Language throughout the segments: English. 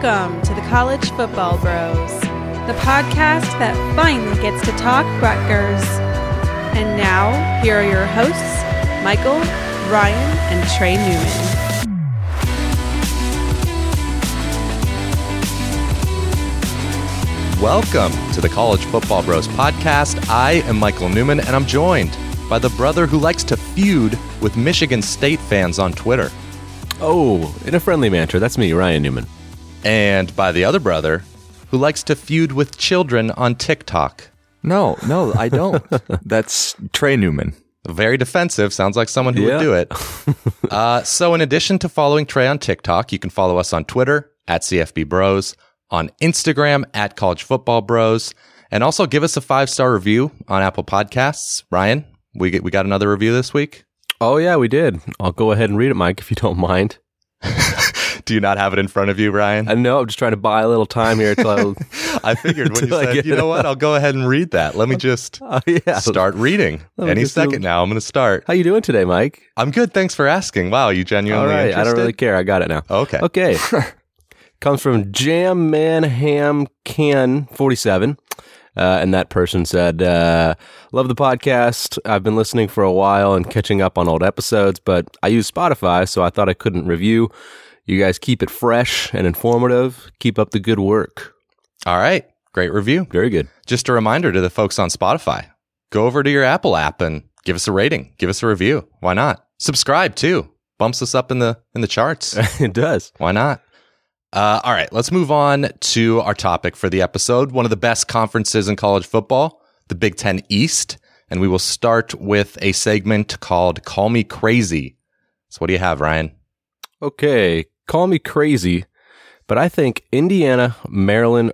Welcome to the College Football Bros, the podcast that finally gets to talk Rutgers. And now, here are your hosts, Michael, Ryan, and Trey Newman. Welcome to the College Football Bros podcast. I am Michael Newman, and I'm joined by the brother who likes to feud with Michigan State fans on Twitter, Oh, in a friendly manner. That's me, Ryan Newman. And by the other brother who likes to feud with children on TikTok. No, no, I don't. That's Trey Newman. Very defensive. Sounds like someone who Yeah. would do it. uh, so, in addition to following Trey on TikTok, you can follow us on Twitter at CFB Bros, on Instagram at College Football Bros, and also give us a five star review on Apple Podcasts. Ryan, we get, we got another review this week. Oh, yeah, we did. I'll go ahead and read it, Mike, if you don't mind. Do you not have it in front of you, Ryan? I know I'm just trying to buy a little time here until I. I figured when you I said, you know what, I'll go ahead and read that. Let me just oh, yeah. start reading. Any just do- second now, I'm going to start. How you doing today, Mike? I'm good. Thanks for asking. Wow, you genuinely right. interested? I don't really care. I got it now. Okay. Okay. Comes from Jam Man Ham Can 47. Uh, and that person said, uh, Love the podcast. I've been listening for a while and catching up on old episodes, but I use Spotify, so I thought I couldn't review. You guys keep it fresh and informative. Keep up the good work. All right. Great review. Very good. Just a reminder to the folks on Spotify go over to your Apple app and give us a rating, give us a review. Why not? Subscribe too. Bumps us up in the in the charts. it does. Why not? Uh, all right, let's move on to our topic for the episode. One of the best conferences in college football, the Big Ten East. And we will start with a segment called Call Me Crazy. So, what do you have, Ryan? Okay, call me crazy, but I think Indiana, Maryland,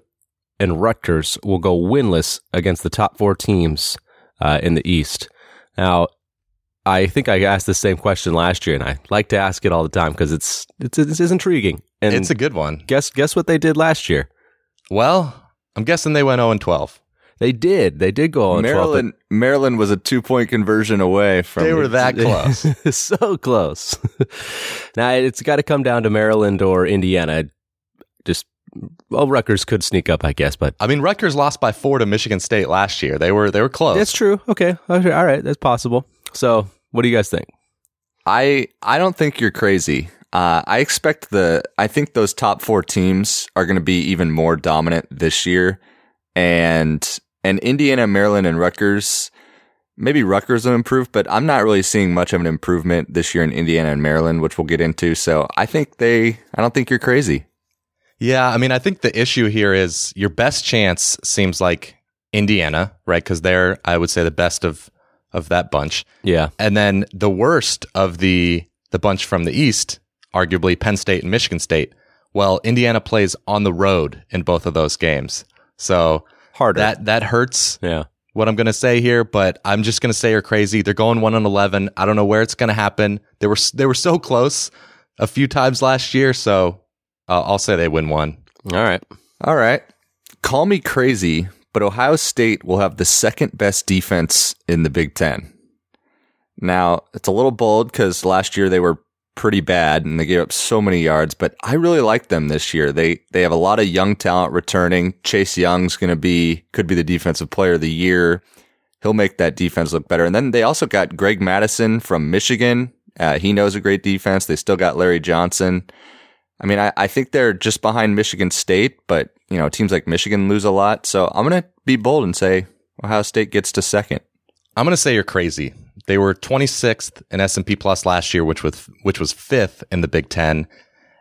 and Rutgers will go winless against the top four teams uh, in the East. Now, I think I asked the same question last year, and I like to ask it all the time because it's it's it's, intriguing. And it's a good one. guess guess what they did last year? Well, I'm guessing they went 0 and 12. They did. They did go on 12, but- Maryland, Maryland was a two point conversion away from. They were that close. so close. now it's got to come down to Maryland or Indiana. Just well, Rutgers could sneak up, I guess, but I mean, Rutgers lost by four to Michigan State last year. They were they were close. That's true. Okay. Okay. All right. That's possible. So, what do you guys think? I I don't think you're crazy. Uh, I expect the. I think those top four teams are going to be even more dominant this year, and and Indiana, Maryland, and Rutgers. Maybe Rutgers will improve, but I'm not really seeing much of an improvement this year in Indiana and Maryland, which we'll get into. So I think they. I don't think you're crazy. Yeah, I mean, I think the issue here is your best chance seems like Indiana, right? Because they're, I would say, the best of of that bunch, Yeah. and then the worst of the the bunch from the East, arguably Penn State and Michigan State. Well, Indiana plays on the road in both of those games, so Harder. that that hurts yeah. what I'm going to say here, but I'm just going to say you're crazy. They're going one on eleven. I don't know where it's going to happen. They were they were so close a few times last year, so uh, I'll say they win one. All right. All right. Call me crazy, but Ohio State will have the second best defense in the Big Ten. Now, it's a little bold because last year they were pretty bad and they gave up so many yards, but I really like them this year. They they have a lot of young talent returning. Chase Young's going to be could be the defensive player of the year. He'll make that defense look better. And then they also got Greg Mattison from Michigan. Uh, he knows a great defense. They still got Larry Johnson. I mean, I, I think they're just behind Michigan State, but you know, teams like Michigan lose a lot. So I'm gonna be bold and say Ohio State gets to second. I'm going to say you're crazy. They were 26th in S&P Plus last year, which was which was fifth in the Big Ten,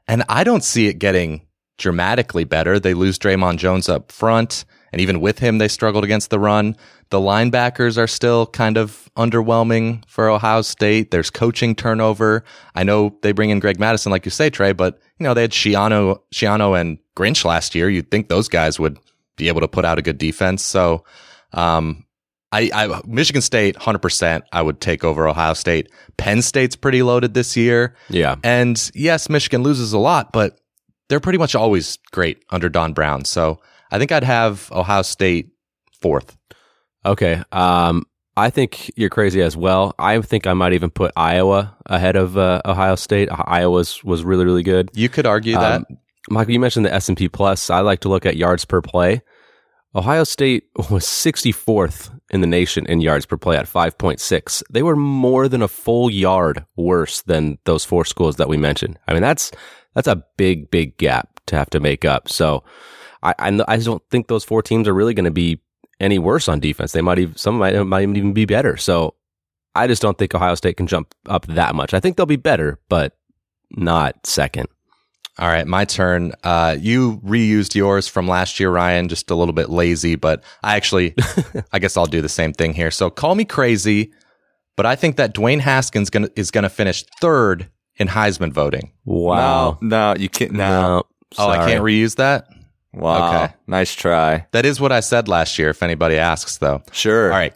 and I don't see it getting dramatically better. They lose Dre'Mont Jones up front, and even with him, they struggled against the run. The linebackers are still kind of underwhelming for Ohio State. There's coaching turnover. I know they bring in Greg Mattison, like you say, Trey, but you know they had Schiano, Schiano and Grinch last year. You'd think those guys would be able to put out a good defense. So, um, I, I Michigan State, hundred percent. I would take over Ohio State. Penn State's pretty loaded this year, Yeah. and yes, Michigan loses a lot, but they're pretty much always great under Don Brown. So I think I'd have Ohio State fourth. Okay. Um, I think you're crazy as well. I think I might even put Iowa ahead of uh, Ohio State. Iowa's was really really good. You could argue that. Um, Michael, you mentioned the S and P Plus. I like to look at yards per play. Ohio State was 64th in the nation in yards per play at 5.6. They were more than a full yard worse than those four schools that we mentioned. I mean, that's that's a big, big gap to have to make up. So, I I, I don't think those four teams are really going to be any worse on defense. They might even some might might even be better. So, I just don't think Ohio State can jump up that much. I think they'll be better, but not second. All right, my turn. Uh, you reused yours from last year, Ryan, just a little bit lazy, but I actually, I guess I'll do the same thing here. So call me crazy, but I think that Dwayne Haskins gonna, is going to finish third in Heisman voting. Wow. No, no, you can't. No. Oh, I can't reuse that? Wow. Okay. Nice try. That is what I said last year, if anybody asks, though. Sure. All right,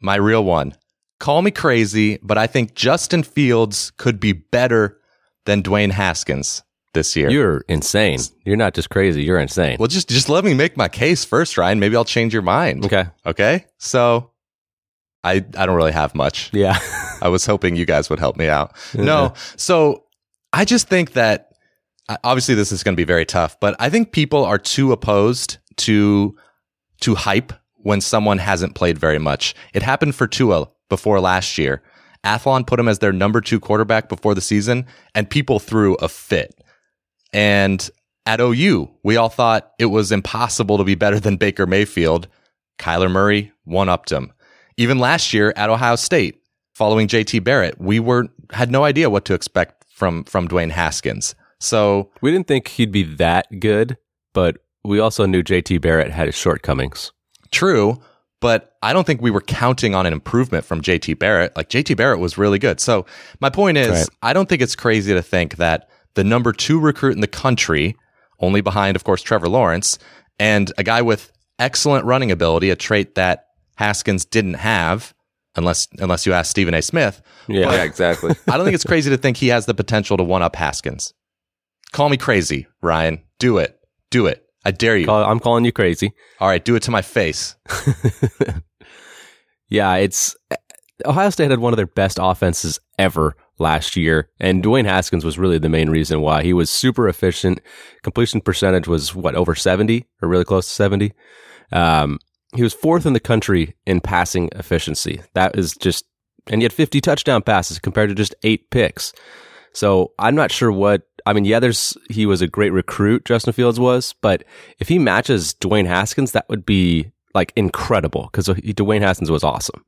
my real one. Call me crazy, but I think Justin Fields could be better than Dwayne Haskins this year. You're insane. You're not just crazy. You're insane. well, just just let me make my case first, Ryan. Maybe I'll change your mind. Okay. Okay. So I I don't really have much. Yeah. I was hoping you guys would help me out. No. So I just think that uh, obviously this is going to be very tough, but I think people are too opposed to to hype when someone hasn't played very much. It happened for Tua before last year. Athlon put him as their number 2 quarterback before the season and people threw a fit. And at OU, we all thought it was impossible to be better than Baker Mayfield. Kyler Murray one upped him. Even last year at Ohio State, following JT Barrett, we were had no idea what to expect from from Dwayne Haskins. So we didn't think he'd be that good, but we also knew JT Barrett had his shortcomings. true, but I don't think we were counting on an improvement from JT Barrett. Like JT Barrett was really good. So my point is, Right. I don't think it's crazy to think that the number two recruit in the country, only behind, of course, Trevor Lawrence, and a guy with excellent running ability, a trait that Haskins didn't have, unless unless you ask Stephen A. Smith. Yeah. Yeah, exactly. I don't think it's crazy to think he has the potential to one up Haskins. Call me crazy, Ryan. Do it. Do it. I dare you. Call- I'm calling you crazy. All right, do it to my face. Yeah, it's Ohio State had one of their best offenses ever last year, and Dwayne Haskins was really the main reason why. He was super efficient. Completion percentage was what over seventy or really close to seventy. Um, he was fourth in the country in passing efficiency. That is just, and he had fifty touchdown passes compared to just eight picks. So I'm not sure what. I mean, yeah, there's he was a great recruit. Justin Fields was, but if he matches Dwayne Haskins, that would be like incredible because Dwayne Haskins was awesome.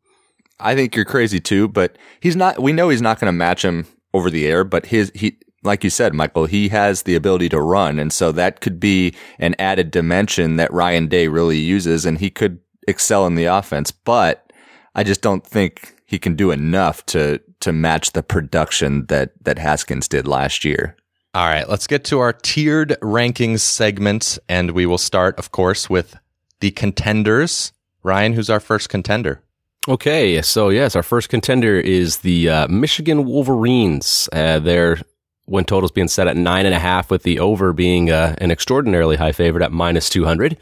I think you're crazy too, but he's not. We know he's not going to match him over the air, but his he, like you said, Michael, he has the ability to run, and so that could be an added dimension that Ryan Day really uses, and he could excel in the offense. But I just don't think he can do enough to to match the production that that Haskins did last year. All right, let's get to our tiered rankings segment, and we will start, of course, with the contenders. Ryan, who's our first contender? Okay, so yes, our first contender is the uh, Michigan Wolverines. Uh, their win totals being set at nine and a half, with the over being uh, an extraordinarily high favorite at minus two hundred.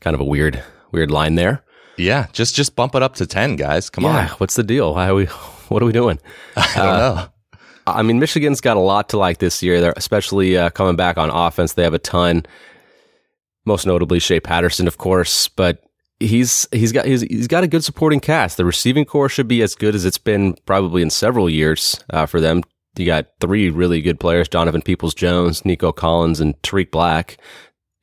Kind of a weird, weird line there. Yeah, just just bump it up to ten, guys. Come yeah, what's the deal? Why are we? What are we doing? I don't know. I mean, Michigan's got a lot to like this year. They're especially uh, coming back on offense. They have a ton. Most notably, Shea Patterson, of course, but he's he's got he's, he's got a good supporting cast. The receiving core should be as good as it's been probably in several years uh, for them. You got three really good players: Donovan Peoples Jones, Nico Collins, and Tarik Black.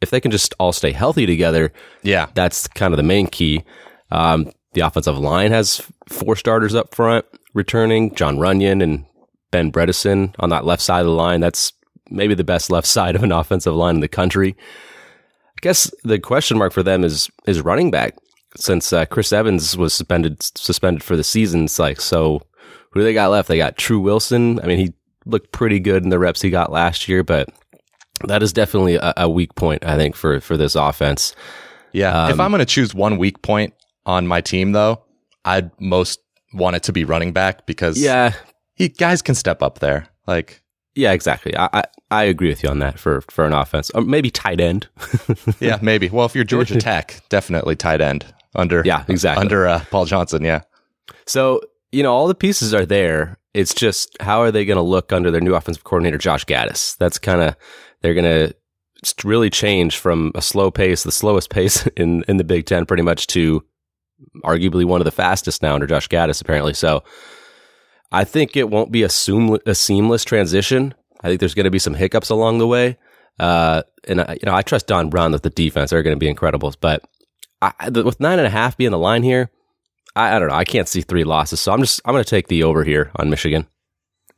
If they can just all stay healthy together, Yeah, that's kind of the main key. Um, the offensive line has four starters up front returning Jon Runyan and Ben Bredeson on that left side of the line. That's maybe the best left side of an offensive line in the country. I guess the question mark for them is is running back since uh, Chris Evans was suspended suspended for the season. It's like so. Who do they got left? They got Tru Wilson. I mean, he looked pretty good in the reps he got last year, but that is definitely a, a weak point, I think, for for this offense. yeah. if Um, I'm going to choose one weak point on my team, though, I'd most want it to be running back because Yeah, he, guys can step up there. Like, Yeah, exactly. I, I I agree with you on that for for an offense, or maybe tight end. yeah, maybe. Well, if you're Georgia Tech, definitely tight end under Yeah, exactly. under uh, Paul Johnson. Yeah, So you know all the pieces are there. It's just how are they going to look under their new offensive coordinator Josh Gattis? That's kind of they're going to really change from a slow pace, the slowest pace in, in the Big Ten, pretty much to arguably one of the fastest now under Josh Gattis, apparently. So I think it won't be a, seam- a seamless transition. I think there's going to be some hiccups along the way. Uh, and I, you know, I trust Don Brown that the defense. They're going to be incredible. But I, with nine and a half being the line here, I, I don't know. I can't see three losses. So I'm just, I'm going to take the over here on Michigan.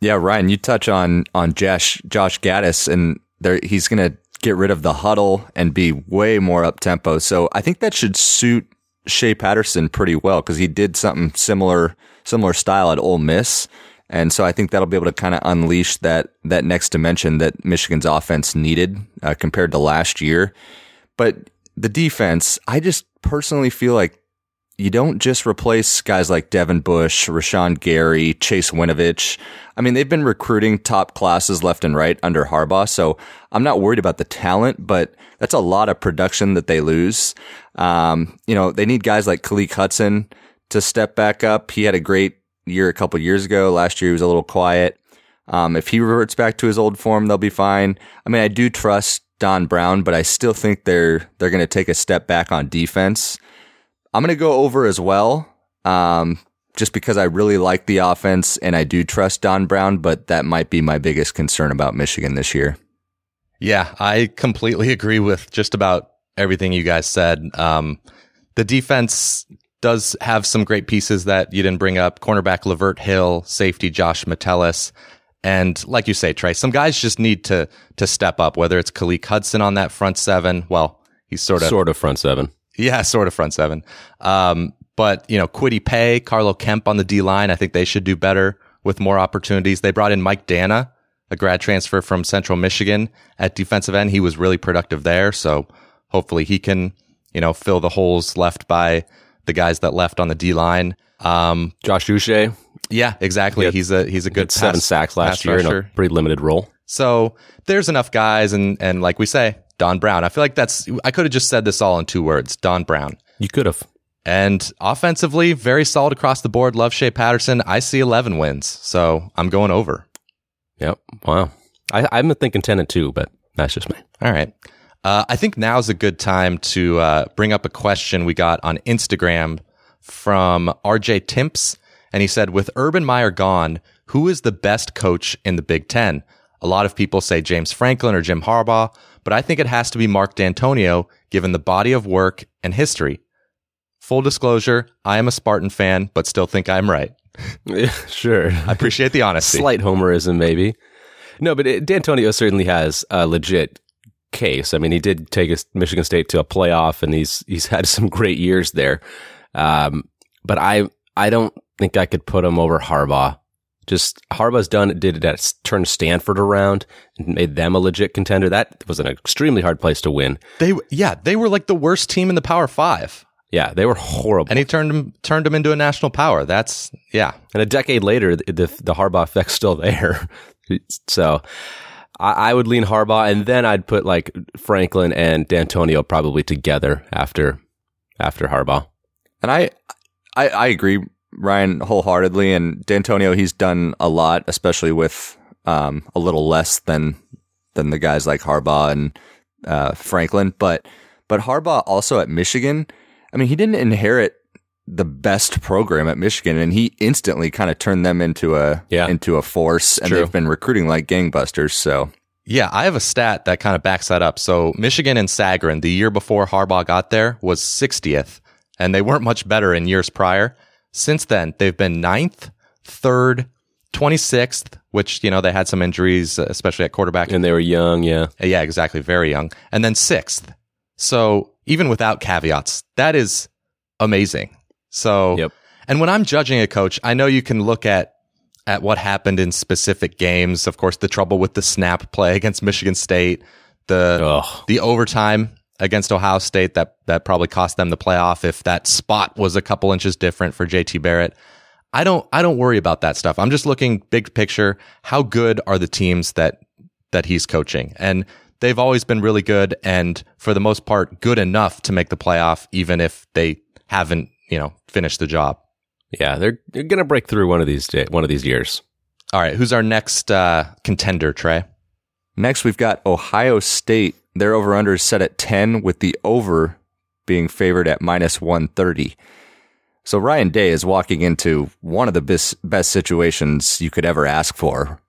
Yeah, Ryan, you touch on on Josh Josh Gattis, and there he's going to get rid of the huddle and be way more up tempo. So I think that should suit Shea Patterson pretty well because he did something similar similar style at Ole Miss. And so I think that'll be able to kind of unleash that that next dimension that Michigan's offense needed uh, compared to last year. But the defense, I just personally feel like you don't just replace guys like Devin Bush, Rashan Gary, Chase Winovich. I mean, they've been recruiting top classes left and right under Harbaugh, so I'm not worried about the talent, but that's a lot of production that they lose. Um, you know, they need guys like Khaleke Hudson to step back up. He had a great year a couple years ago. Last year he was a little quiet. Um, if he reverts back to his old form, they'll be fine. I mean, I do trust Don Brown, but I still think they're they're going to take a step back on defense. I'm going to go over as well, um, just because I really like the offense and I do trust Don Brown, but that might be my biggest concern about Michigan this year. Yeah, I completely agree with just about everything you guys said. Um, the defense does have some great pieces that you didn't bring up. Cornerback Lavert Hill, safety Josh Metellus. And like you say, Trey, some guys just need to to step up, whether it's Khaleke Hudson on that front seven. Well, he's sort of sort of front seven. Yeah, sort of front seven. Um, but you know, Kwity Paye, Carlo Kemp on the D line, I think they should do better with more opportunities. They brought in Mike Danna, a grad transfer from Central Michigan at defensive end. He was really productive there. So hopefully he can, you know, fill the holes left by the guys that left on the D line. Um, Josh Uche. Yeah, exactly. He's a, he's a good seven sacks last year rusher. in a pretty limited role. So there's enough guys. And, and like we say, Don Brown. I feel like that's, I could have just said this all in two words. Don Brown. You could have. And offensively, very solid across the board. Love Shea Patterson. I see 11 wins. So I'm going over. Yep. Wow. I, I'm thinking 10 and 2, but that's just me. All right. Uh, I think now is a good time to uh, bring up a question we got on Instagram from RJ Timps. And he said, with Urban Meyer gone, who is the best coach in the Big Ten? A lot of people say James Franklin or Jim Harbaugh, but I think it has to be Mark Dantonio, given the body of work and history. Full disclosure, I am a Spartan fan, but still think I'm right. yeah, sure. I appreciate the honesty. Slight homerism, maybe. No, but it, Dantonio certainly has a legit case. I mean, he did take his Michigan State to a playoff, and he's he's had some great years there. Um, but I I don't think I could put him over Harbaugh. Just Harbaugh's done did it that turned Stanford around and made them a legit contender. That was an extremely hard place to win. They yeah they were like the worst team in the Power Five. Yeah, they were horrible. And he turned them turned them into a national power. That's yeah. And a decade later, the the, the Harbaugh effect's still there. so I, I, would lean Harbaugh, and then I'd put like Franklin and Dantonio probably together after after Harbaugh. And I I, I agree Ryan wholeheartedly. And Dantonio, he's done a lot, especially with um, a little less than than the guys like Harbaugh and uh, Franklin. But but Harbaugh also at Michigan. I mean, he didn't inherit the best program at Michigan, and he instantly kind of turned them into a yeah. into a force, and True. they've been recruiting like gangbusters. So. Yeah, I have a stat that kind of backs that up. So Michigan and Sagarin, the year before Harbaugh got there, was 60th, and they weren't much better in years prior. Since then, they've been ninth, third, 26th, which, you know, they had some injuries, uh, especially at quarterback. And they were young, yeah. Uh, yeah, exactly. Very young. And then sixth. So even without caveats, that is amazing. So, yep. and when I'm judging a coach, I know you can look at at what happened in specific games. Of course, the trouble with the snap play against Michigan State, the Ugh. the overtime against Ohio State that that probably cost them the playoff if that spot was a couple inches different for JT Barrett. I don't I don't worry about that stuff. I'm just looking big picture. How good are the teams that that he's coaching? And they've always been really good and for the most part good enough to make the playoff even if they haven't, you know, finished the job. Yeah, they're, they're going to break through one of these day, one of these years. All right, who's our next uh, contender, Trey? Next, we've got Ohio State. Their over under is set at 10, with the over being favored at minus 130. So Ryan Day is walking into one of the best, best situations you could ever ask for.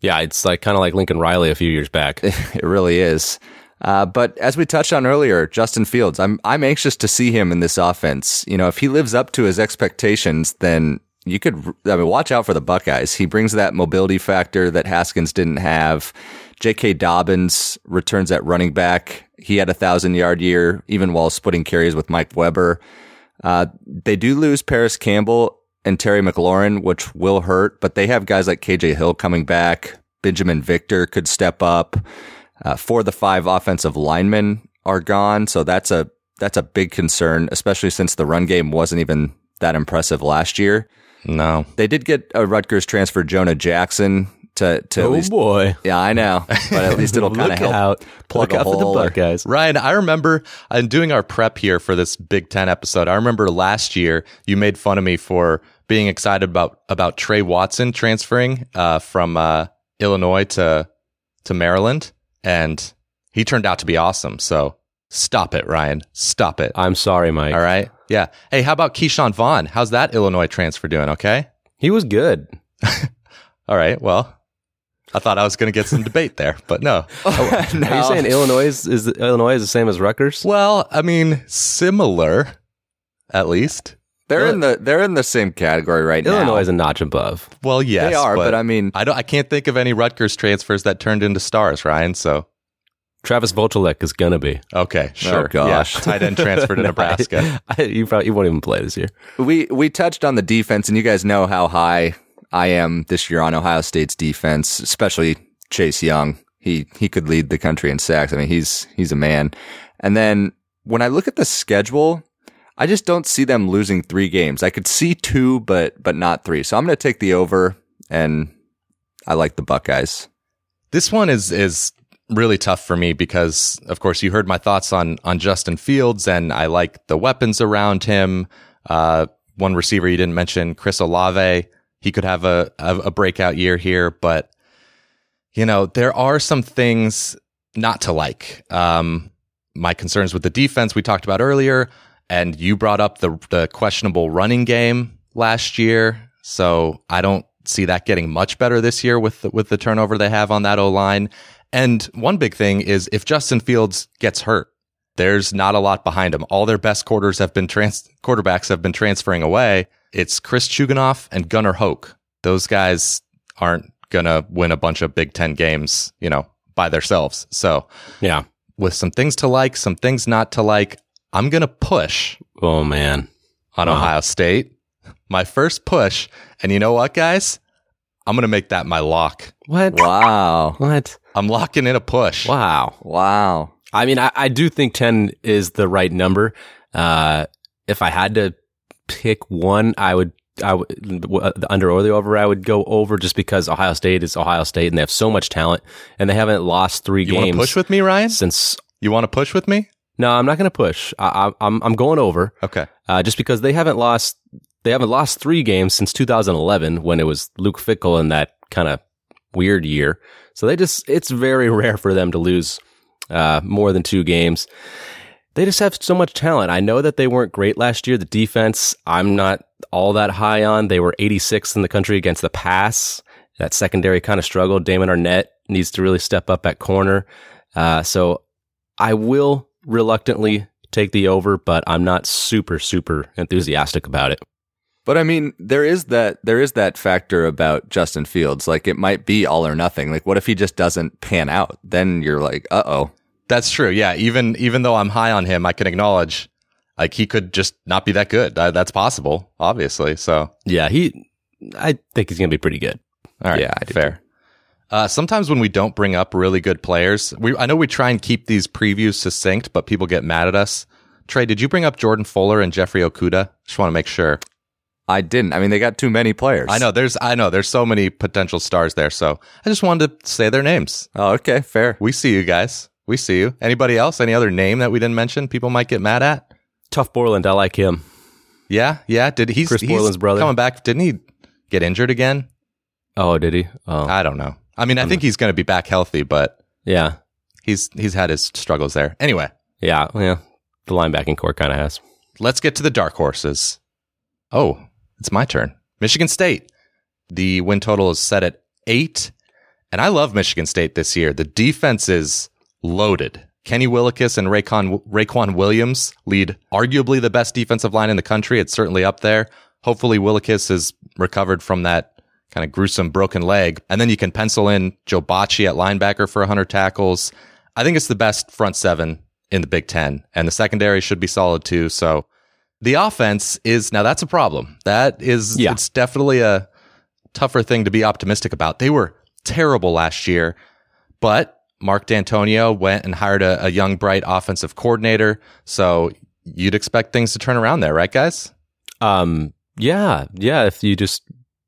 Yeah, it's like kind of like Lincoln Riley a few years back. It really is. Uh, but as we touched on earlier, Justin Fields, I'm I'm anxious to see him in this offense. You know, if he lives up to his expectations, then you could. I mean, watch out for the Buckeyes. He brings that mobility factor that Haskins didn't have. J.K. Dobbins returns at running back. He had a thousand yard year, even while splitting carries with Mike Weber. Uh, they do lose Parris Campbell and Terry McLaurin, which will hurt, but they have guys like KJ Hill coming back. Binjimen Victor could step up. Uh, four of the five offensive linemen are gone, so that's a that's a big concern, especially since the run game wasn't even that impressive last year. No. They did get a Rutgers transfer, Jonah Jackson, to to oh least. boy. Yeah, I know, but at least it'll kind of help out. plug a out for the hole or- Buckeyes. Ryan, I remember uh, doing our prep here for this Big Ten episode. I remember last year you made fun of me for being excited about about Tre Watson transferring uh, from uh, Illinois to to Maryland, and he turned out to be awesome. So stop it, Ryan. Stop it. I'm sorry, Mike. All right. Yeah. Hey, how about Ke'Shawn Vaughn? How's that Illinois transfer doing? Okay. He was good. All right. Well, I thought I was going to get some debate there, but oh, no. Are you saying Illinois is, is Illinois is the same as Rutgers? Well, I mean, similar, at least. They're in the they're in the same category right now. Illinois is a notch above. Well, yes, they are, but, I mean, I don't. I can't think of any Rutgers transfers that turned into stars, Ryan. So Travis Vokolek is gonna be. okay, oh, sure. gosh. yeah, tight end transfer to No, Nebraska. I, I, you probably you won't even play this year. we we touched on the defense, and you guys know how high I am this year on Ohio State's defense, especially Chase Young. He he could lead the country in sacks. I mean, he's he's a man. And then when I look at the schedule, I just don't see them losing three games. I could see two, but but not three. So I'm going to take the over, and I like the Buckeyes. This one is is really tough for me because, of course, you heard my thoughts on on Justin Fields, and I like the weapons around him. Uh, one receiver you didn't mention, Chris Olave. He could have a a breakout year here, but you know there are some things not to like. Um, my concerns with the defense we talked about earlier, and you brought up the the questionable running game last year. So I don't see that getting much better this year with the, with the turnover they have on that O line. And one big thing is if Justin Fields gets hurt, there's not a lot behind him. All their best quarters have been trans- quarterbacks have been transferring away. It's Chris Chugunov and Gunnar Hoak. Those guys aren't gonna win a bunch of Big Ten games, you know, by themselves. So Yeah. with some things to like, some things not to like, I'm gonna push Oh man. on Wow. Ohio State. My first push. And you know what, guys? I'm going to make that my lock. What? Wow, What? I'm locking in a push. Wow. wow. I mean, I, I do think 10 is the right number. Uh, if I had to pick one, I would, I would, the under or the over, I would go over just because Ohio State is Ohio State and they have so much talent and they haven't lost three You games push with me, Ryan? since. You want to push with me? No, I'm not going to push. I, I, I'm, I'm going over, Okay. uh, just because they haven't lost, they haven't lost three games since 2011 when it was Luke Fickell in that kind of weird year. So they just, it's very rare for them to lose, uh, more than two games. They just have so much talent. I know that they weren't great last year. The defense, I'm not all that high on. They were 86th in the country against the pass. That secondary kind of struggled. Damon Arnette needs to really step up at corner. Uh, so I will reluctantly take the over, but I'm not super, super enthusiastic about it. But I mean, there is that there is that factor about Justin Fields. Like it might be all or nothing. Like what if he just doesn't pan out? Then you're like, uh oh. That's true. Yeah. Even, even though I'm high on him, I can acknowledge like he could just not be that good. Uh, that's possible, obviously. So, Yeah, he, I think he's going to be pretty good. all right. Yeah, fair. Uh, sometimes when we don't bring up really good players, we, I know we try and keep these previews succinct, but people get mad at us. Trey, did you bring up Jordan Fuller and Jeffrey Okudah? Just want to make sure. I didn't. I mean, they got too many players. I know there's I know there's so many potential stars there. So I just wanted to say their names. Oh, okay, fair. We see you guys. We see you. Anybody else? Any other name that we didn't mention? People might get mad at. Tuf Borland, I like him. Yeah, yeah. Did he? Chris Borland's brother. coming back? Didn't he get injured again? Oh, did he? Oh, I don't know. I mean, I think he's going to be back healthy, but Yeah. he's he's had his struggles there. Anyway, Yeah. Yeah. The linebacking core kind of has. let's get to the dark horses. Oh, it's my turn. Michigan State. The win total is set at eight. And I love Michigan State this year. The defense is loaded. Kenny Willekes and Raequan Williams lead arguably the best defensive line in the country. It's certainly up there. Hopefully Willekes has recovered from that kind of gruesome broken leg. And then you can pencil in Joe Bachie at linebacker for 100 tackles. I think it's the best front seven in the Big Ten, and the secondary should be solid too. So the offense is now that's a problem. That is, Yeah. it's definitely a tougher thing to be optimistic about. They were terrible last year, but Mark Dantonio went and hired a, a young, bright offensive coordinator. So you'd expect things to turn around there, right, guys? Um, yeah. Yeah. If you just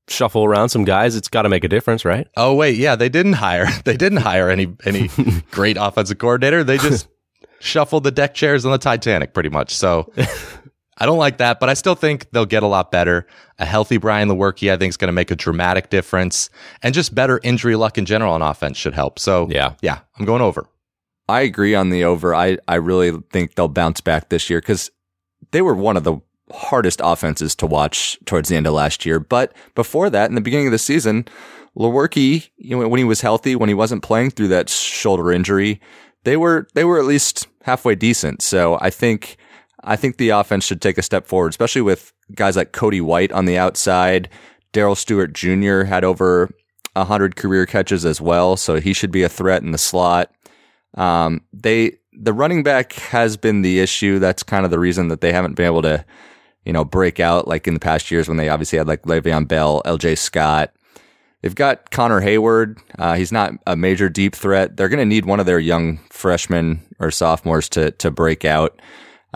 shuffle around some guys, it's got to make a difference, right? Oh wait, yeah, they didn't hire they didn't hire any any great offensive coordinator. They just shuffled the deck chairs on the Titanic pretty much. So I don't like that, but I still think they'll get a lot better. A healthy Brian Lewerke, I think, is going to make a dramatic difference, and just better injury luck in general on offense should help. So Yeah. yeah, I'm going over. I agree on the over. I, I really think they'll bounce back this year because they were one of the hardest offenses to watch towards the end of last year. But before that, in the beginning of the season, Lewerke, you know, when he was healthy, when he wasn't playing through that shoulder injury, they were they were at least halfway decent. So I think I think the offense should take a step forward, especially with guys like Cody White on the outside. Darrell Stewart Jr. had over hundred career catches as well, so he should be a threat in the slot. Um, they the running back has been the issue. That's kind of the reason that they haven't been able to, you know, break out like in the past years when they obviously had like Le'Veon Bell, L.J. Scott. They've got Connor Heyward. Uh, he's not a major deep threat. They're going to need one of their young freshmen or sophomores to to break out.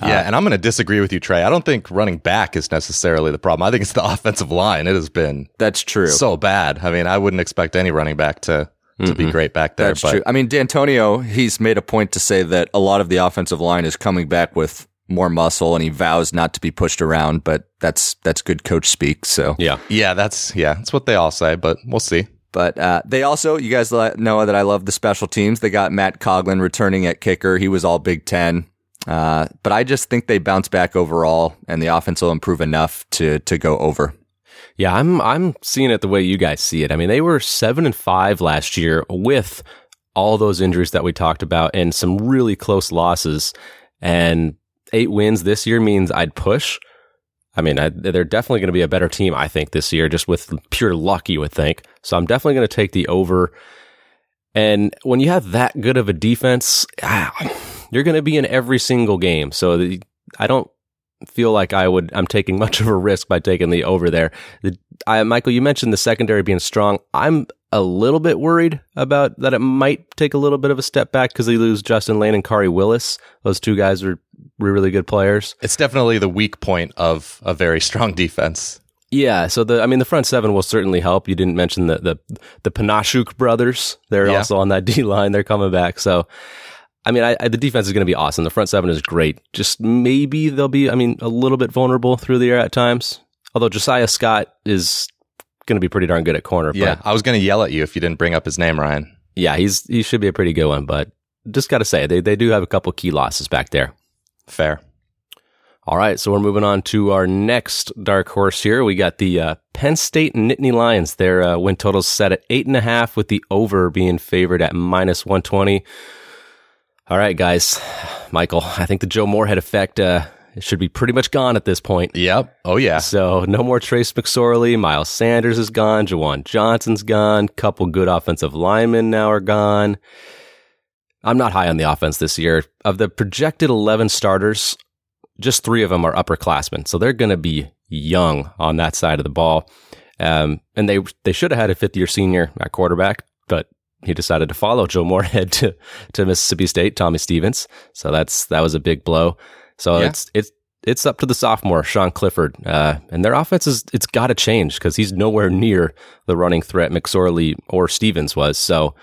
Yeah, and I'm going to disagree with you, Trey. I don't think running back is necessarily the problem. I think it's the offensive line. It has been That's true. so bad. I mean, I wouldn't expect any running back to to be great back there. That's but true. I mean, Dantonio, he's made a point to say that a lot of the offensive line is coming back with more muscle, and he vows not to be pushed around. But that's that's good coach speak. So, Yeah. yeah, that's yeah, that's what they all say. But we'll see. but uh, they also, you guys le- know that I love the special teams. They got Matt Coghlin returning at kicker. He was all Big Ten. Uh, but I just think they bounce back overall, and the offense will improve enough to to go over. Yeah, I'm I'm seeing it the way you guys see it. I mean, they were seven and five last year with all those injuries that we talked about and some really close losses. And eight wins this year means I'd push. I mean, I, they're definitely going to be a better team, I think, this year, just with pure luck, you would think. So I'm definitely going to take the over. And when you have that good of a defense, ah, you're going to be in every single game. So the, I don't feel like I would. I'm taking much of a risk by taking the over there. The, I, Michael, you mentioned the secondary being strong. I'm a little bit worried about that. It might take a little bit of a step back because they lose Justin Layne and Khari Willis. Those two guys are really good players. It's definitely the weak point of a very strong defense. Yeah, so the I mean the front seven will certainly help. You didn't mention the the the Panasiuk brothers. They're Yeah. also on that D line. They're coming back. So I mean, I, I, the defense is going to be awesome. The front seven is great. Just maybe they'll be, I mean, a little bit vulnerable through the air at times. Although Josiah Scott is going to be pretty darn good at corner. Yeah, I was going to yell at you if you didn't bring up his name, Ryan. yeah, he's he should be a pretty good one. But just got to say, they they do have a couple key losses back there. Fair. All right, so we're moving on to our next dark horse here. We got the uh, Penn State Nittany Lions. Their uh, win totals set at eight and a half, with the over being favored at minus one twenty. All right, guys, Michael, I think the Joe Moorhead effect uh, should be pretty much gone at this point. Yep. Oh yeah. So no more Trace McSorley. Miles Sanders is gone. Juwan Johnson's gone. Couple good offensive linemen now are gone. I'm not high on the offense this year. Of the projected 11 starters, just three of them are upperclassmen. So they're going to be young on that side of the ball. Um, and they they should have had a fifth year senior at quarterback, but he decided to follow Joe Moorhead to, to Mississippi State, Tommy Stevens. So that's that was a big blow. So Yeah. it's it's it's up to the sophomore Sean Clifford, uh, and their offense is it's got to change because he's nowhere near the running threat McSorley or Stevens was. So,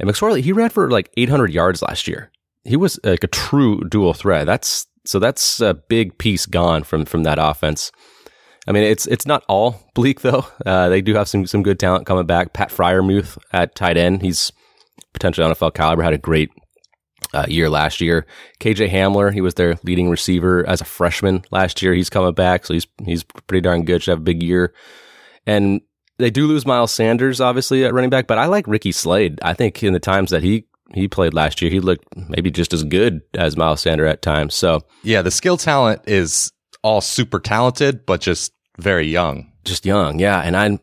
and McSorley he ran for like 800 yards last year. He was like a true dual threat. That's so that's a big piece gone from from that offense. I mean, it's it's not all bleak though. Uh, they do have some some good talent coming back. Pat Freiermuth at tight end, he's potentially NFL caliber. Had a great uh, year last year. KJ Hamler, he was their leading receiver as a freshman last year. He's coming back, so he's he's pretty darn good. Should have a big year. And they do lose Miles Sanders, obviously at running back, but I like Ricky Slade. I think in the times that he he played last year, he looked maybe just as good as Miles Sanders at times. So Yeah, the skill talent is all super talented, but just very young. just young, yeah. And I'm,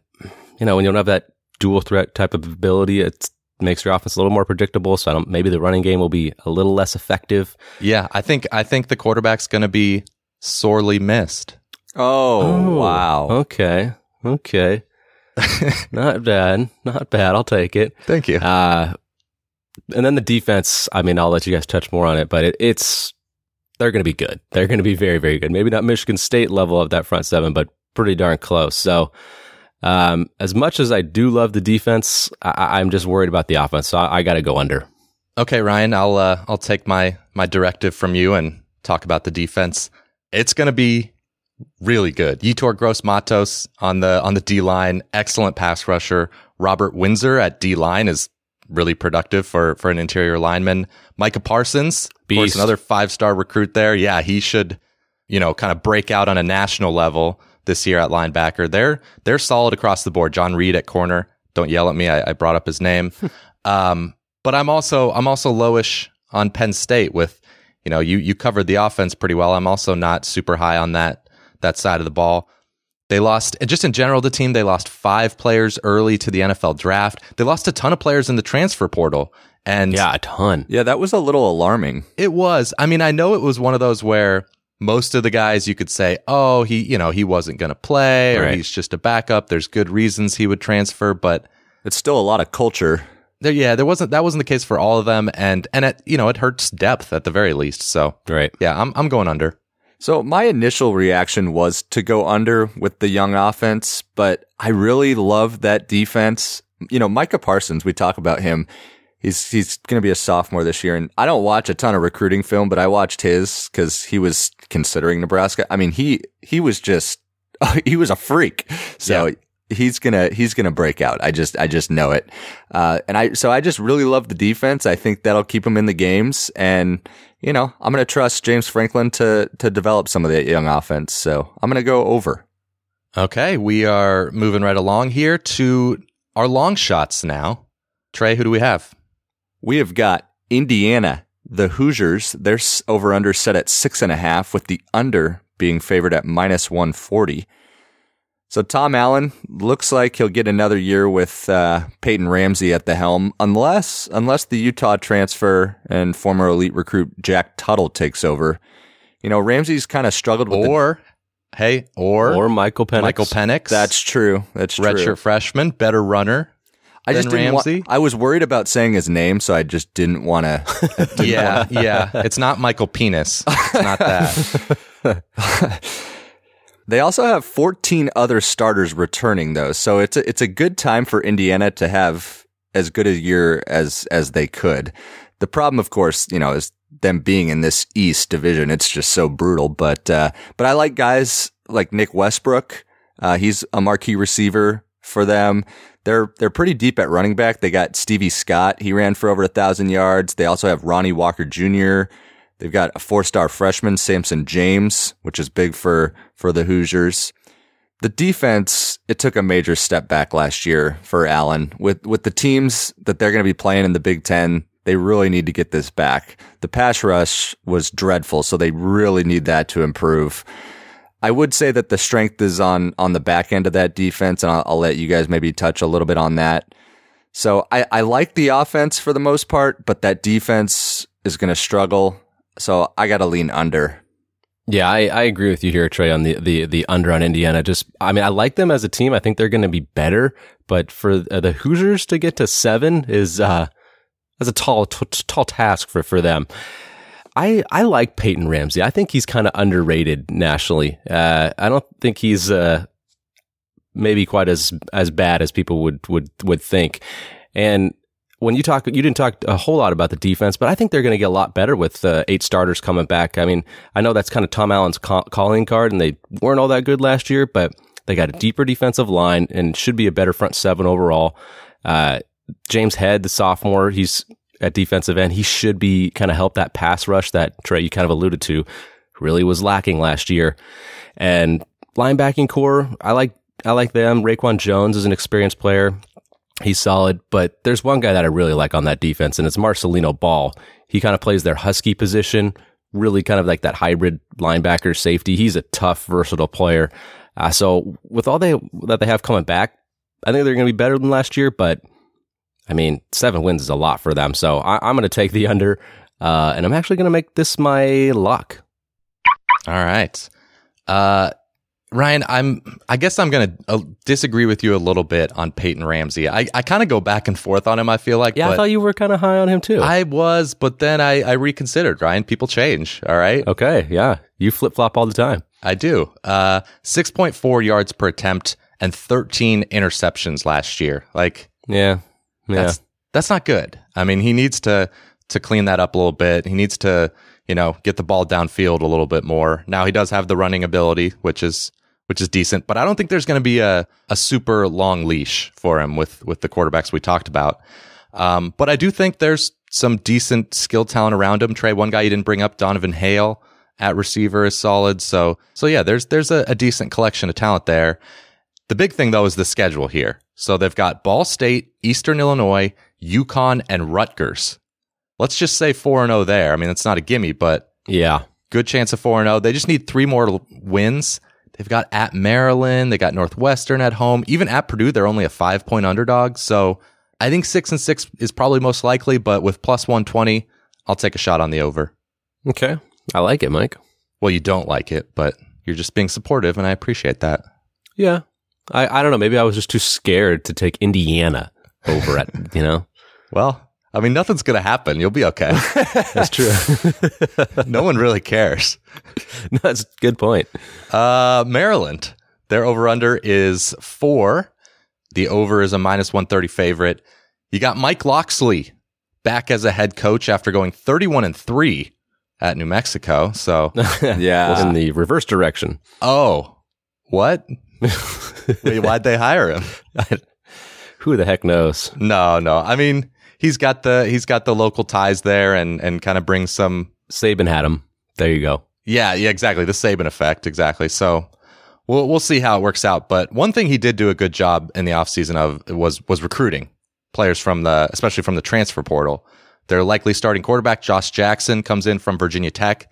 you know, when you don't have that dual threat type of ability, it makes your offense a little more predictable. So I don't. Maybe the running game will be a little less effective. Yeah, I think I think the quarterback's going to be sorely missed. Oh, wow. Okay. Okay. not bad. Not bad. I'll take it. Thank you. Uh, and then the defense, I mean, I'll let you guys touch more on it, but it, it's, they're going to be good. They're going to be very, very good. Maybe not Michigan State level of that front seven, but pretty darn close. So, um, as much as I do love the defense, I, I'm just worried about the offense. So I, I got to go under. Okay, Ryan, I'll uh, I'll take my my directive from you and talk about the defense. It's going to be really good. Yetur Gross Matos on the on the D line, excellent pass rusher. Robert Windsor at D line is really productive for for an interior lineman. Micah Parsons, of course, another five star recruit there. Yeah, he should, you know, kind of break out on a national level this year at linebacker. They're they're solid across the board. John Reid at corner. Don't yell at me. I, I brought up his name. um, but I'm also I'm also lowish on Penn State with you know you you covered the offense pretty well. I'm also not super high on that that side of the ball. They lost and just in general the team they lost five players early to the NFL draft. They lost a ton of players in the transfer portal. And Yeah, a ton. Yeah, that was a little alarming. it was. I mean, I know it was one of those where most of the guys you could say, "Oh, he, you know, he wasn't going to play or Right. he's just a backup." There's good reasons he would transfer, but It's still a lot of culture. there yeah, there wasn't that wasn't the case for all of them and and it, you know, it hurts depth at the very least. So, Right. yeah, I'm I'm going under. So my initial reaction was to go under with the young offense, but I really love that defense. You know, Micah Parsons, we talk about him. He's he's going to be a sophomore this year, and I don't watch a ton of recruiting film, but I watched his because he was considering Nebraska. I mean, he he was just he was a freak. So he's gonna he's gonna break out. I just I just know it. Uh, and I so I just really love the defense. I think that'll keep him in the games, and you know I'm gonna trust James Franklin to to develop some of that young offense. So I'm gonna go over. Okay, we are moving right along here to our long shots now. Trey, who do we have? We have got Indiana, the Hoosiers. Their s- over under set at six and a half, with the under being favored at minus 140. So Tom Allen looks like he'll get another year with uh, Peyton Ramsey at the helm, unless unless the Utah transfer and former elite recruit Jack Tuttle takes over. You know, Ramsey's kind of struggled with the Or hey, or, Or Michael Penix. Michael Penix. That's true. That's true. redshirt freshman, better runner. I just didn't wa- Ramsey? I was worried about saying his name, so I just didn't want to. Yeah, yeah. It's not Michael Penis. It's not that. They also have 14 other starters returning though, so it's a, it's a good time for Indiana to have as good a year as as they could. The problem, of course, you know, is them being in this East division. It's just so brutal. But uh, but I like guys like Nick Westbrook. Uh, he's a marquee receiver for them. They're they're pretty deep at running back. They got Stevie Scott. He ran for over a thousand yards. They also have Ronnie Walker Jr. They've got a four-star freshman, Samson James, which is big for for the Hoosiers. The defense, it took a major step back last year for Allen. With with the teams that they're going to be playing in the Big Ten, they really need to get this back. The pass rush was dreadful, so they really need that to improve. I would say that the strength is on on the back end of that defense, and I'll, I'll let you guys maybe touch a little bit on that. So I, I like the offense for the most part, but that defense is going to struggle. So I got to lean under. Yeah, I, I agree with you here, Trey, on the, the, the under on Indiana. Just, I mean, I like them as a team. I think they're going to be better, but for uh, the Hoosiers to get to seven is, uh, that's a tall, t- tall task for, for them. I, I like Peyton Ramsey. I think he's kind of underrated nationally. Uh, I don't think he's, uh, maybe quite as, as bad as people would, would, would think. And when you talk, you didn't talk a whole lot about the defense, but I think they're going to get a lot better with uh, eight starters coming back. I mean, I know that's kind of Tom Allen's ca- calling card, and they weren't all that good last year, but they got a deeper defensive line and should be a better front seven overall. Uh, James Head, the sophomore, he's at defensive end. He should be kind of help that pass rush that Trey you kind of alluded to really was lacking last year. And linebacking core, I like I like them. Raekwon Jones is an experienced player. He's solid, but there's one guy that I really like on that defense, and it's Marcelino Ball. He kind of plays their husky position, really kind of like that hybrid linebacker safety. He's a tough, versatile player. Uh, so with all they that they have coming back, I think they're going to be better than last year. But I mean, seven wins is a lot for them. So I, am going to take the under, uh, and I'm actually going to make this my lock. All right. Uh, Ryan, I'm. I guess I'm going to uh, disagree with you a little bit on Peyton Ramsey. I, I kind of go back and forth on him. I feel like. Yeah, I thought you were kind of high on him too. I was, but then I, I reconsidered. Ryan, people change. All right. Okay. Yeah, you flip flop all the time. I do. Uh, six point four yards per attempt and thirteen interceptions last year. Like, yeah, yeah, that's that's not good. I mean, he needs to to clean that up a little bit. He needs to you know get the ball downfield a little bit more. Now he does have the running ability, which is which is decent. But I don't think there's going to be a, a super long leash for him with, with the quarterbacks we talked about. Um, but I do think there's some decent skill talent around him. Trey, one guy you didn't bring up, Donavan Hale at receiver is solid. So, so yeah, there's, there's a, a decent collection of talent there. The big thing though is the schedule here. So they've got Ball State, Eastern Illinois, UConn, and Rutgers. Let's just say 4 0 there. I mean, it's not a gimme, but yeah, good chance of 4 0. They just need three more wins They've got at Maryland, they got Northwestern at home. Even at Purdue, they're only a five point underdog. So I think six and six is probably most likely, but with plus 120, I'll take a shot on the over. Okay. I like it, Mike. Well, you don't like it, but you're just being supportive, and I appreciate that. Yeah. I, I don't know. Maybe I was just too scared to take Indiana over at, you know? Well, I mean, nothing's going to happen. You'll be okay. That's true. no one really cares. No, that's a good point. Uh, Maryland, their over under is four. The over is a minus 130 favorite. You got Mike Locksley back as a head coach after going 31 and three at New Mexico. So, yeah, was in the reverse direction. Oh, what? Wait, why'd they hire him? Who the heck knows? No, no. I mean, he's got the he's got the local ties there and and kind of brings some Saban had him. There you go. Yeah, yeah, exactly. The Saban effect, exactly. So we'll we'll see how it works out. But one thing he did do a good job in the offseason of was was recruiting players from the especially from the transfer portal. Their likely starting quarterback, Josh Jackson, comes in from Virginia Tech.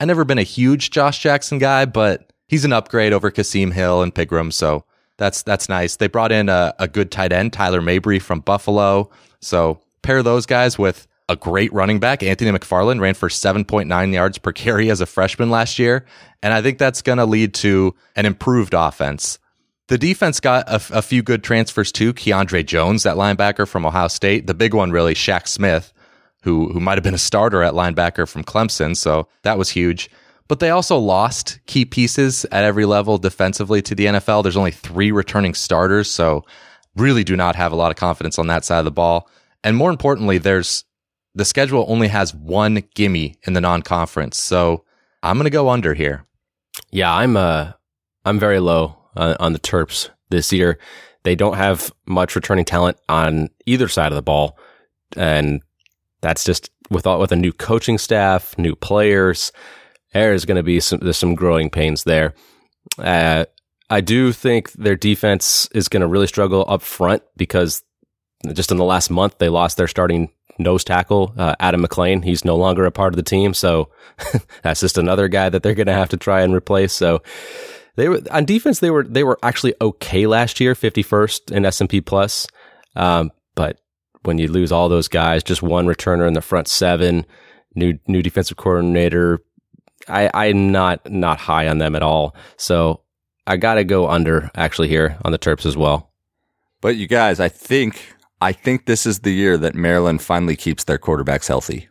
I've never been a huge Josh Jackson guy, but he's an upgrade over Kasim Hill and Pigrome, so that's that's nice. They brought in a, a good tight end, Tyler Mabry from Buffalo. So pair those guys with a great running back. Anthony McFarland ran for 7.9 yards per carry as a freshman last year. And I think that's going to lead to an improved offense. The defense got a, a, few good transfers too. Keandre Jones, that linebacker from Ohio State. The big one, really, Shaq Smith, who, who might have been a starter at linebacker from Clemson. So that was huge. But they also lost key pieces at every level defensively to the NFL. There's only three returning starters. So really do not have a lot of confidence on that side of the ball. And more importantly, there's the schedule only has one gimme in the non-conference. So I'm going to go under here. Yeah, I'm uh I'm very low uh, on the Terps this year. They don't have much returning talent on either side of the ball, and that's just with all, with a new coaching staff, new players. There is going to be some there's some growing pains there. Uh, I do think their defense is going to really struggle up front because just in the last month, they lost their starting nose tackle, uh, Adam McLean. He's no longer a part of the team. So that's just another guy that they're going to have to try and replace. So they were on defense. They were, they were actually okay last year, 51st in S&P plus. Um, but when you lose all those guys, just one returner in the front seven, new, new defensive coordinator, I, I'm not, not high on them at all. So I got to go under actually here on the Terps as well. But you guys, I think I think this is the year that Maryland finally keeps their quarterbacks healthy.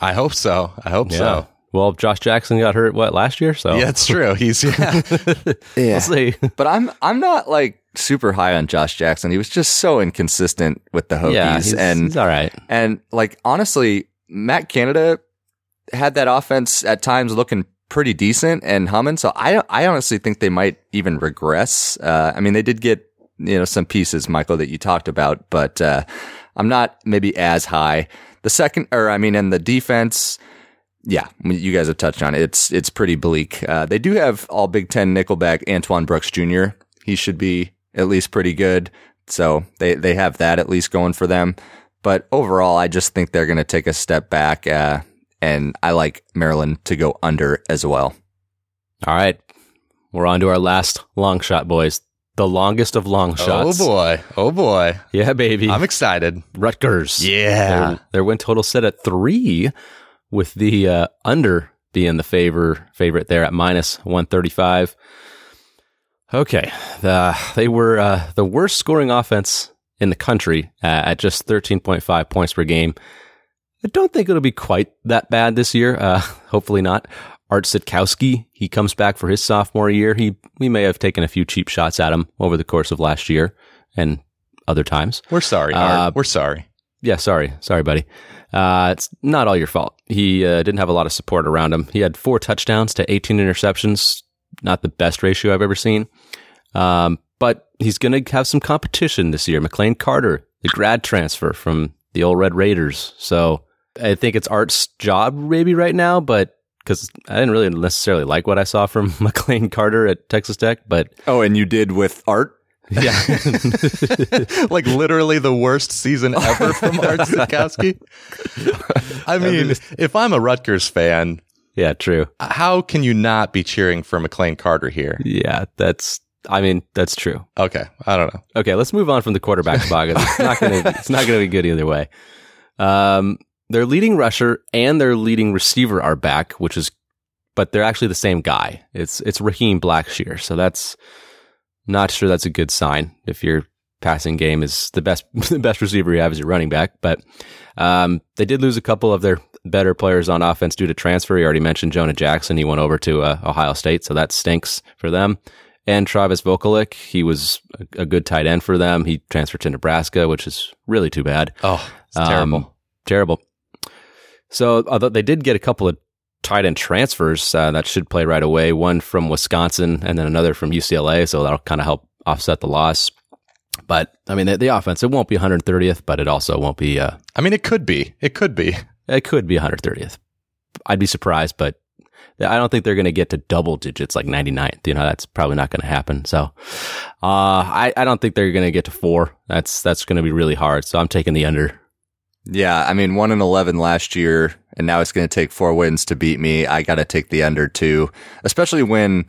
I hope so. I hope yeah. so. Well, Josh Jackson got hurt what last year, so yeah, it's true. He's yeah, yeah. We'll see. But I'm I'm not like super high on Josh Jackson. He was just so inconsistent with the Hokies. yeah, he's, and he's all right. and like honestly, Matt Canada had that offense at times looking pretty decent and humming. So I I honestly think they might even regress. Uh, I mean, they did get you know some pieces, Michael, that you talked about, but uh, I'm not maybe as high. The second, or I mean, in the defense. Yeah, you guys have touched on it. It's it's pretty bleak. Uh, they do have all Big Ten nickelback Antoine Brooks Jr. He should be at least pretty good. So they they have that at least going for them. But overall, I just think they're going to take a step back. Uh, and I like Maryland to go under as well. All right. We're on to our last long shot, boys. The longest of long shots. Oh boy. Oh boy. Yeah, baby. I'm excited. Rutgers. Yeah. Their, their win total set at three, with the uh, under being the favor favorite there at minus 135. Okay. The, they were uh, the worst scoring offense in the country uh, at just 13.5 points per game. I don't think it'll be quite that bad this year. Uh, hopefully not. Art Sitkowski, he comes back for his sophomore year. He we may have taken a few cheap shots at him over the course of last year and other times. We're sorry, Uh, Art. We're sorry. Yeah, sorry, sorry, buddy. Uh, it's not all your fault. He uh, didn't have a lot of support around him. He had four touchdowns to 18 interceptions. Not the best ratio I've ever seen. Um, but he's going to have some competition this year. McLane Carter, the grad transfer from the old Red Raiders. So I think it's Art's job maybe right now, but because I didn't really necessarily like what I saw from McLane Carter at Texas Tech, but Oh, and you did with Art? yeah, like literally the worst season ever from Art Sitkowski. I mean, if I'm a Rutgers fan, yeah, true. how can you not be cheering for McLane Carter here? Yeah, that's, I mean, that's true. Okay, I don't know. Okay, let's move on from the quarterback It's not going to it's not going to be good either way. Um, their leading rusher and their leading receiver are back, which is, but they're actually the same guy. It's it's Raheem Blackshear, so that's not sure that's a good sign if your passing game is the best the best receiver you have is your running back. But um, they did lose a couple of their better players on offense due to transfer. You already mentioned Jonah Jackson; he went over to uh, Ohio State, so that stinks for them and Travis Vokolek. He was a, a good tight end for them. He transferred to Nebraska, which is really too bad. Oh, Um, terrible. Terrible. So, although they did get a couple of tight end transfers uh, that should play right away, one from Wisconsin and then another from UCLA. So that'll kind of help offset the loss. But I mean, the, the offense, it won't be 130th, but it also won't be, uh, I mean, it could be. It could be. it could be 130th. I'd be surprised, but I don't think they're going to get to double digits like 99th. You know, that's probably not going to happen. So, uh, I, I don't think they're going to get to four. That's, that's going to be really hard. So I'm taking the under. Yeah, I mean, one and eleven last year, and now it's going to take four wins to beat me. I got to take the under too, especially when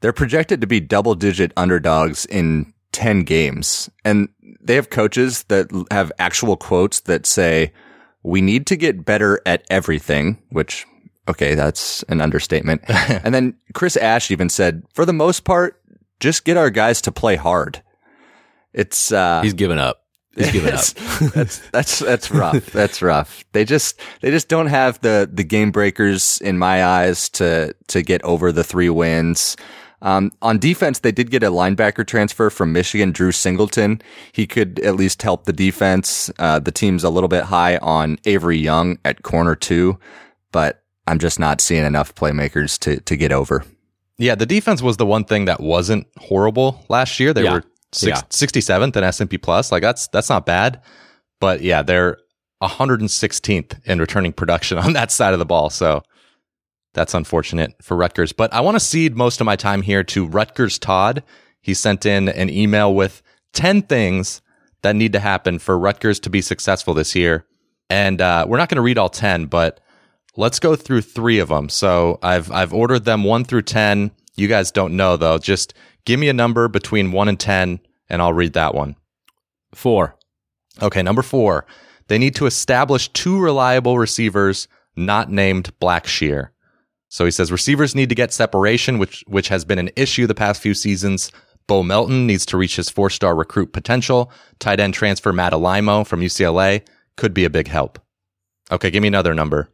they're projected to be double digit underdogs in ten games, and they have coaches that have actual quotes that say, "We need to get better at everything," which. Okay, that's an understatement. and then Chris Ash even said, for the most part, just get our guys to play hard. It's, uh, He's given up. He's given up. That's that's that's rough. That's rough. They just they just don't have the the game breakers in my eyes to to get over the three wins. Um, on defense, they did get a linebacker transfer from Michigan, Drew Singleton. He could at least help the defense. Uh, the team's a little bit high on Avery Young at corner two, but I'm just not seeing enough playmakers to to get over. Yeah, the defense was the one thing that wasn't horrible last year. They Yeah. were six, Yeah. 67th in S&P plus. Like that's that's not bad. But yeah, they're 116th in returning production on that side of the ball. So that's unfortunate for Rutgers. But I want to cede most of my time here to Rutgers Todd. He sent in an email with 10 things that need to happen for Rutgers to be successful this year. And uh, we're not going to read all 10, but let's go through three of them. So I've, I've ordered them one through 10. You guys don't know though. Just give me a number between one and 10 and I'll read that one. Four. Okay, number four. They need to establish two reliable receivers not named Blackshear. So he says receivers need to get separation, which which has been an issue the past few seasons. Bo Melton needs to reach his four star recruit potential. Tight end transfer Matt Alaimo from UCLA could be a big help. Okay, give me another number.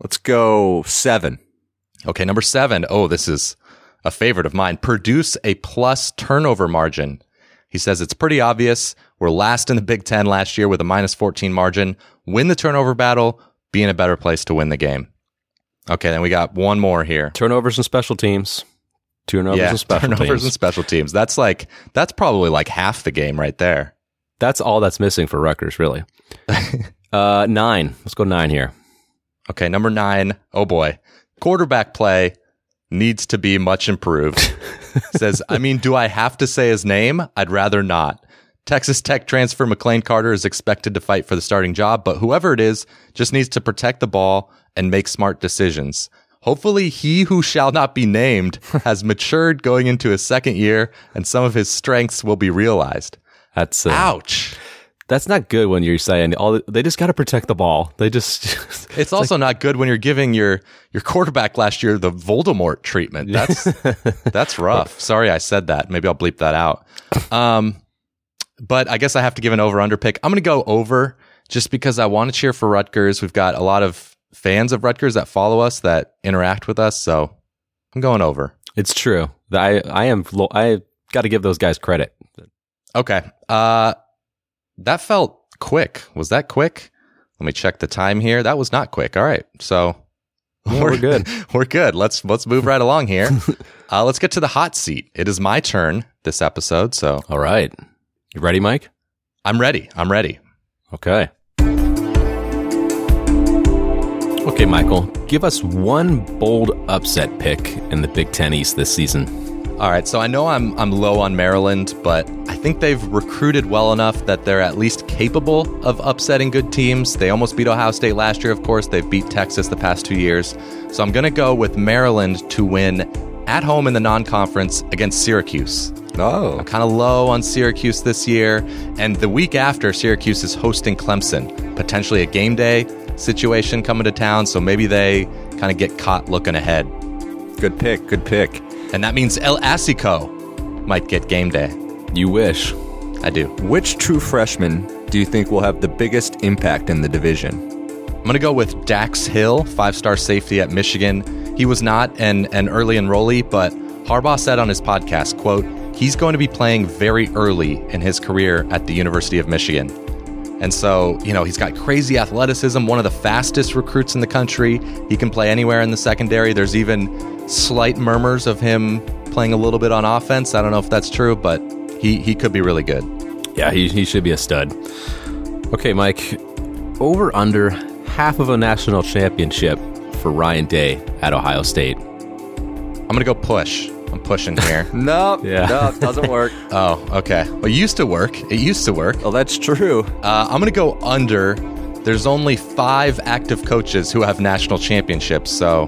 Let's go seven. Okay, number seven. Oh, this is a favorite of mine. Produce a plus turnover margin. He says it's pretty obvious. We're last in the Big Ten last year with a minus 14 margin. Win the turnover battle, be in a better place to win the game. Okay, then we got one more here. Turnovers and special teams. Turnovers yeah, and special turnovers teams. and special teams. That's like that's probably like half the game right there. That's all that's missing for Rutgers, really. uh, nine. Let's go nine here. Okay, number nine. Oh boy, quarterback play needs to be much improved. Says, I mean, do I have to say his name? I'd rather not. Texas Tech transfer McLane Carter is expected to fight for the starting job, but whoever it is just needs to protect the ball and make smart decisions. Hopefully, he who shall not be named has matured going into his second year and some of his strengths will be realized. That's uh, Ouch. That's not good when you're saying all they just got to protect the ball. They just It's also not good when you're giving your your quarterback last year the Voldemort treatment. That's that's rough. Sorry I said that. Maybe I'll bleep that out. Um, but I guess I have to give an over under pick. I'm going to go over just because I want to cheer for Rutgers. We've got a lot of fans of Rutgers that follow us that interact with us, so I'm going over. it's true. I I am I got to give those guys credit. Okay. Uh, that felt quick. Was that quick? Let me check the time here. That was not quick. All right. So Yeah, we're good. we're good. Let's let's move right along here. Uh, let's get to the hot seat. It is my turn this episode, so All right, you ready, Mike? I'm ready. I'm ready. Okay. Okay, Michael, give us one bold upset pick in the Big Ten East this season. All right. So I know I'm I'm low on Maryland, but I think they've recruited well enough that they're at least capable of upsetting good teams. They almost beat Ohio State last year, of course. They've beat Texas the past two years. So I'm going to go with Maryland to win at home in the non-conference against Syracuse. Oh, I'm kind of low on Syracuse this year. And the week after, Syracuse is hosting Clemson, potentially a game day situation coming to town. So maybe they kind of get caught looking ahead. good pick. Good pick. And that means El Assico might get game day. You wish. I do. Which true freshman do you think will have the biggest impact in the division? I'm going to go with Dax Hill, five star safety at Michigan. He was not an, an early enrollee, but Harbaugh said on his podcast, quote, he's going to be playing very early in his career at the University of Michigan. And so, you know, he's got crazy athleticism, one of the fastest recruits in the country. He can play anywhere in the secondary. There's even slight murmurs of him playing a little bit on offense. I don't know if that's true, but he, he could be really good. Yeah, he, he should be a stud. Okay, Mike, over under half of a national championship for Ryan Day at Ohio State. I'm going to go push. I'm pushing here. No, Yeah. no, doesn't work. oh, okay. Well, it used to work. It used to work. well, that's true. Uh, I'm going to go under. There's only five active coaches who have national championships. So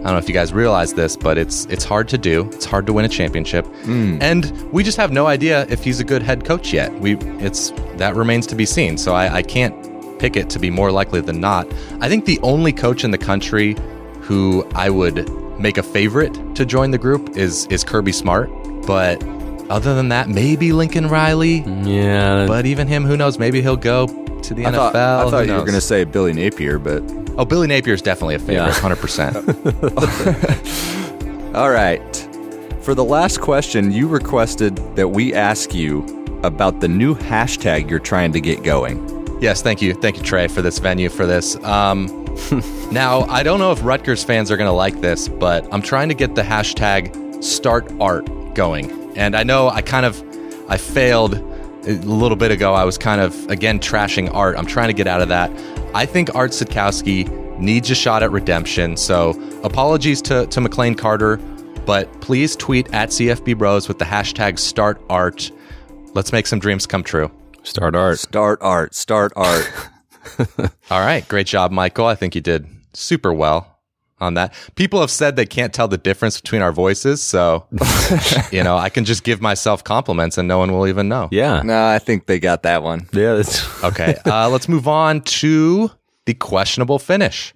I don't know if you guys realize this, but it's it's hard to do. It's hard to win a championship, hmm. and we just have no idea if he's a good head coach yet. We it's that remains to be seen. So I, I can't pick it to be more likely than not. I think the only coach in the country who I would make a favorite to join the group is is Kirby Smart, but. Other than that, maybe Lincoln Riley, Yeah, but even him, who knows? Maybe he'll go to the I NFL. thought, I thought you were going to say Billy Napier, but Oh, Billy Napier is definitely a favorite, Yeah. hundred percent. all right. For the last question, you requested that we ask you about the new hashtag you're trying to get going. Yes, thank you, thank you, Trey, for this venue for this. Um, now, I don't know if Rutgers fans are going to like this, but I'm trying to get the hashtag Start Art going, and I know I kind of I failed a little bit ago. I was kind of again trashing Art. I'm trying to get out of that. I think Art Sitkowski needs a shot at redemption. So apologies to to McLane Carter, but please tweet at CFB Bros with the hashtag Start Art. Let's make some dreams come true. start art. Start art, start art. All right. Great job, Michael. I think you did super well on that. People have said they can't tell the difference between our voices. So, you know, I can just give myself compliments and no one will even know. Yeah, no, I think they got that one. yeah. That's, Okay. Uh, let's move on to the questionable finish.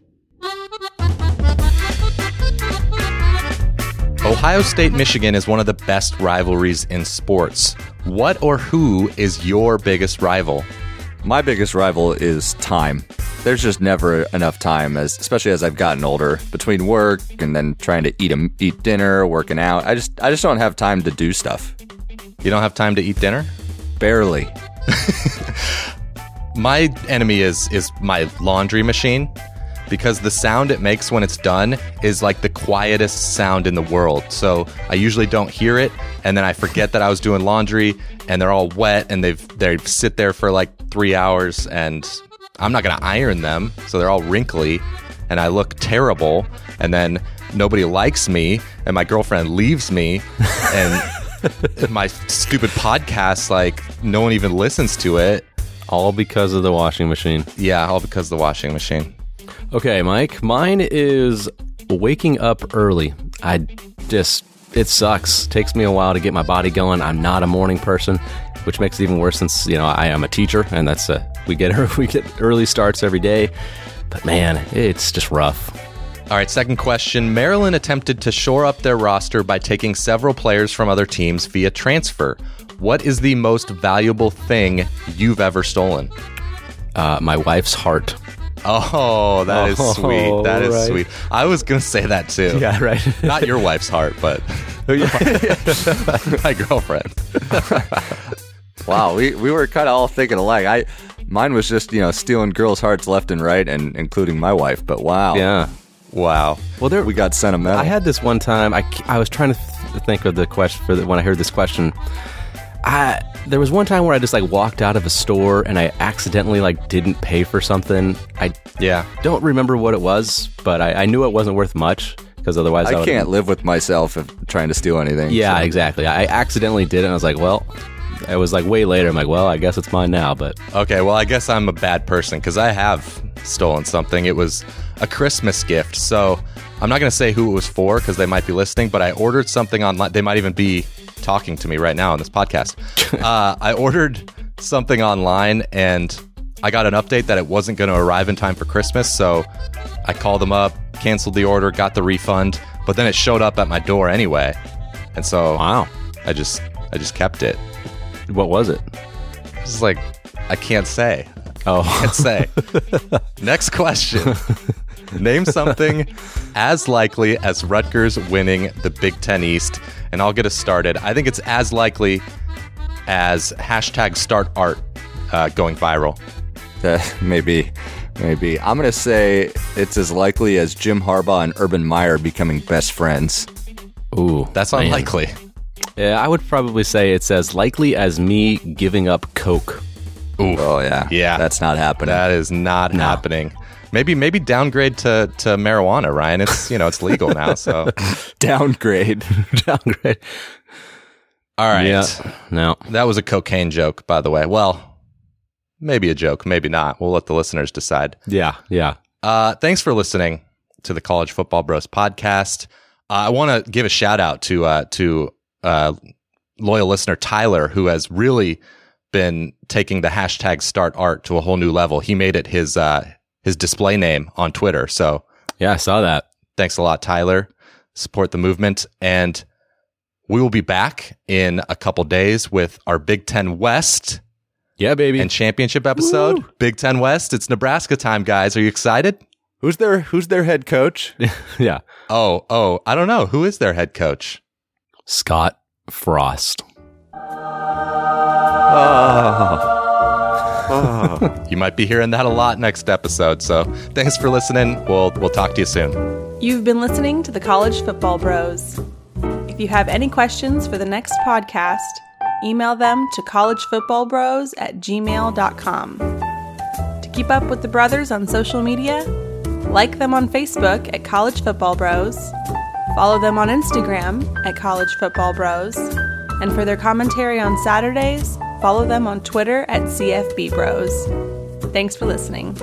Ohio State Michigan is one of the best rivalries in sports. What or who is your biggest rival? My biggest rival is time. There's just never enough time, as especially as I've gotten older, between work and then trying to eat a, eat dinner, working out. I just I just don't have time to do stuff. You don't have time to eat dinner? Barely. My enemy is is my laundry machine because the sound it makes when it's done is like the quietest sound in the world. So I usually don't hear it and then I forget that I was doing laundry and they're all wet and they've they sit there for like 3 hours and I'm not to iron them, so they're all wrinkly and I look terrible and then nobody likes me and my girlfriend leaves me and my stupid podcast like no one even listens to it. All because of the washing machine. Yeah, all because of the washing machine. Okay, Mike. Mine is waking up early. I just it sucks. Takes me a while to get my body going. I'm not a morning person, which makes it even worse since you know I am a teacher, and that's a, we get we get early starts every day. But man, it's just rough. All right, second question. Maryland attempted to shore up their roster by taking several players from other teams via transfer. What is the most valuable thing you've ever stolen? Uh, my wife's heart. Oh, that is Oh, sweet. That is right. sweet. I was going to say that too. Yeah, right. Not your wife's heart, but oh, my girlfriend. Wow, we, we were kind of all thinking alike. I mine was just you know stealing girls' hearts left and right, and including my wife. But wow, yeah. Wow. Well, there we got sentimental. I had this one time. I, I was trying to th- think of the question for the, when I heard this question. I there was one time where I just like walked out of a store and I accidentally like didn't pay for something. I Yeah. don't remember what it was, but I, I knew it wasn't worth much because otherwise I, I can't live with myself if trying to steal anything. Yeah, so. exactly. I accidentally did it. and I was like, well, it was like way later. I'm like, well, I guess it's mine now. But Okay, well, I guess I'm a bad person because I have stolen something. It was a Christmas gift. So I'm not going to say who it was for because they might be listening, but I ordered something online. They might even be talking to me right now on this podcast. uh, I ordered something online and I got an update that it wasn't going to arrive in time for Christmas. So I called them up, canceled the order, got the refund, but then it showed up at my door anyway. And so wow, I just I just kept it. what was it? It's like I can't say. Oh, Can't say. Next question. Name something as likely as Rutgers winning the Big Ten East, and I'll get us started. I think it's as likely as hashtag start art uh, going viral. That maybe, maybe. I'm gonna say it's as likely as Jim Harbaugh and Urban Meyer becoming best friends. ooh, That's man. unlikely. Yeah, I would probably say it's as likely as me giving up Coke. Ooh, Oh yeah, Yeah. That's not happening. that is not happening. Maybe maybe downgrade to, to marijuana, Ryan. It's you know it's legal now. So Downgrade. Downgrade. all right. Yeah. No. That was a cocaine joke, by the way. Well, maybe a joke, maybe not. We'll let the listeners decide. Yeah. Yeah. Uh, thanks for listening to the College Football Bros podcast. Uh, I want to give a shout out to uh, to uh, loyal listener Tyler, who has really been taking the hashtag Start Art to a whole new level. He made it his uh, his display name on Twitter. So Yeah. I saw that. thanks a lot, Tyler. Support the movement, and we will be back in a couple days with our Big Ten West Yeah, baby. and championship episode. Big Ten West. It's Nebraska time, guys. Are you excited? who's their Who's their head coach? yeah. Oh, oh, I don't know. Who is their head coach? Scott Frost. Ah. You might be hearing that a lot next episode. So thanks for listening. We'll we'll talk to you soon. You've been listening to the College Football Bros. If you have any questions for the next podcast, email them to collegefootballbros at gmail.com. To keep up with the brothers on social media, like them on Facebook at College Football Bros, follow them on Instagram at College Football Bros, and for their commentary on Saturdays, follow them on Twitter at CFB Bros. Thanks for listening.